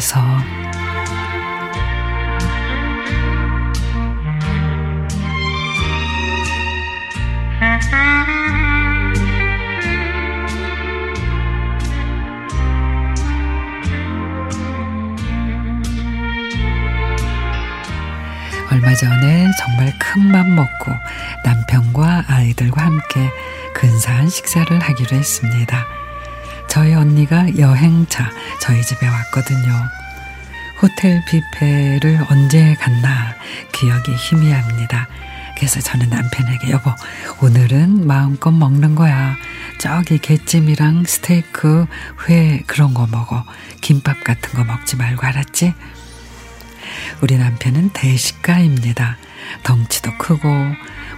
위해서 얼마 전에 정말 큰 맘 먹고 남편과 아이들과 함께 근사한 식사를 하기로 했습니다. 저희 언니가 여행차 저희 집에 왔거든요. 호텔 뷔페를 언제 갔나 기억이 희미합니다. 그래서 저는 남편에게 여보 오늘은 마음껏 먹는 거야. 저기 게찜이랑 스테이크, 회 그런 거 먹어. 김밥 같은 거 먹지 말고 알았지? 우리 남편은 대식가입니다. 덩치도 크고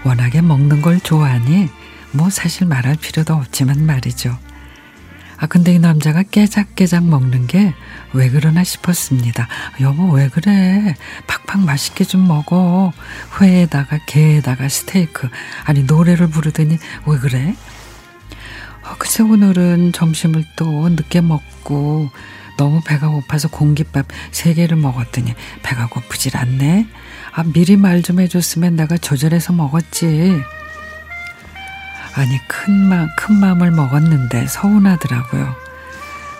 워낙에 먹는 걸 좋아하니 뭐 사실 말할 필요도 없지만 말이죠. 아 근데 이 남자가 깨작깨작 먹는 게 왜 그러나 싶었습니다. 여보 왜 그래? 팍팍 맛있게 좀 먹어. 회에다가 게에다가 스테이크. 아니 노래를 부르더니 왜 그래? 어, 글쎄 오늘은 점심을 또 늦게 먹고 너무 배가 고파서 공깃밥 세 개를 먹었더니 배가 고프질 않네. 아, 미리 말 좀 해줬으면 내가 조절해서 먹었지. 아니, 큰 마, 큰 마음을 먹었는데 서운하더라고요.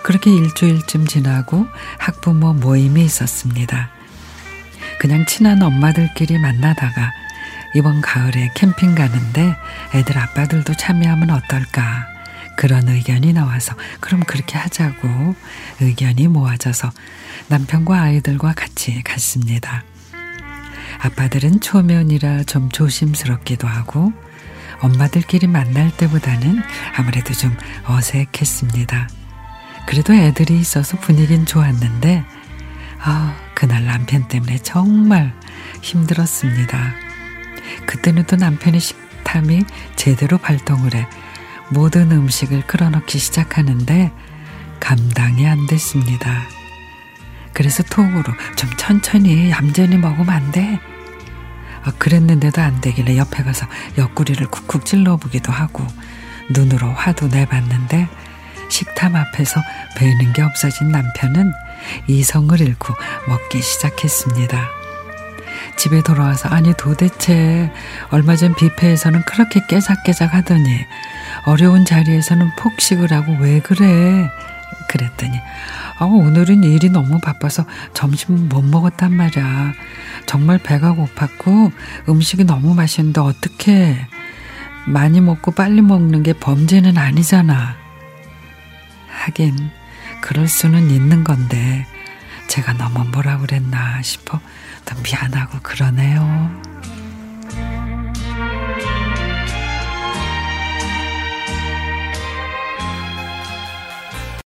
그렇게 일주일쯤 지나고 학부모 모임이 있었습니다. 그냥 친한 엄마들끼리 만나다가 이번 가을에 캠핑 가는데 애들 아빠들도 참여하면 어떨까. 그런 의견이 나와서 그럼 그렇게 하자고 의견이 모아져서 남편과 아이들과 같이 갔습니다. 아빠들은 초면이라 좀 조심스럽기도 하고 엄마들끼리 만날 때보다는 아무래도 좀 어색했습니다. 그래도 애들이 있어서 분위긴 좋았는데 아, 그날 남편 때문에 정말 힘들었습니다. 그때는 또 남편의 식탐이 제대로 발동을 해 모든 음식을 끌어넣기 시작하는데 감당이 안 됐습니다. 그래서 톡으로 좀 천천히 얌전히 먹으면 안 돼? 아, 그랬는데도 안 되길래 옆에 가서 옆구리를 쿡쿡 찔러보기도 하고 눈으로 화도 내봤는데 식탐 앞에서 배는 게 없어진 남편은 이성을 잃고 먹기 시작했습니다. 집에 돌아와서 아니 도대체 얼마 전 뷔페에서는 그렇게 깨작깨작 하더니 어려운 자리에서는 폭식을 하고 왜 그래? 그랬더니 아, 오늘은 일이 너무 바빠서 점심 못 먹었단 말이야. 정말 배가 고팠고 음식이 너무 맛있는데 어떻게 많이 먹고 빨리 먹는 게 범죄는 아니잖아. 하긴 그럴 수는 있는 건데 제가 너무 뭐라 그랬나 싶어 더 미안하고 그러네요.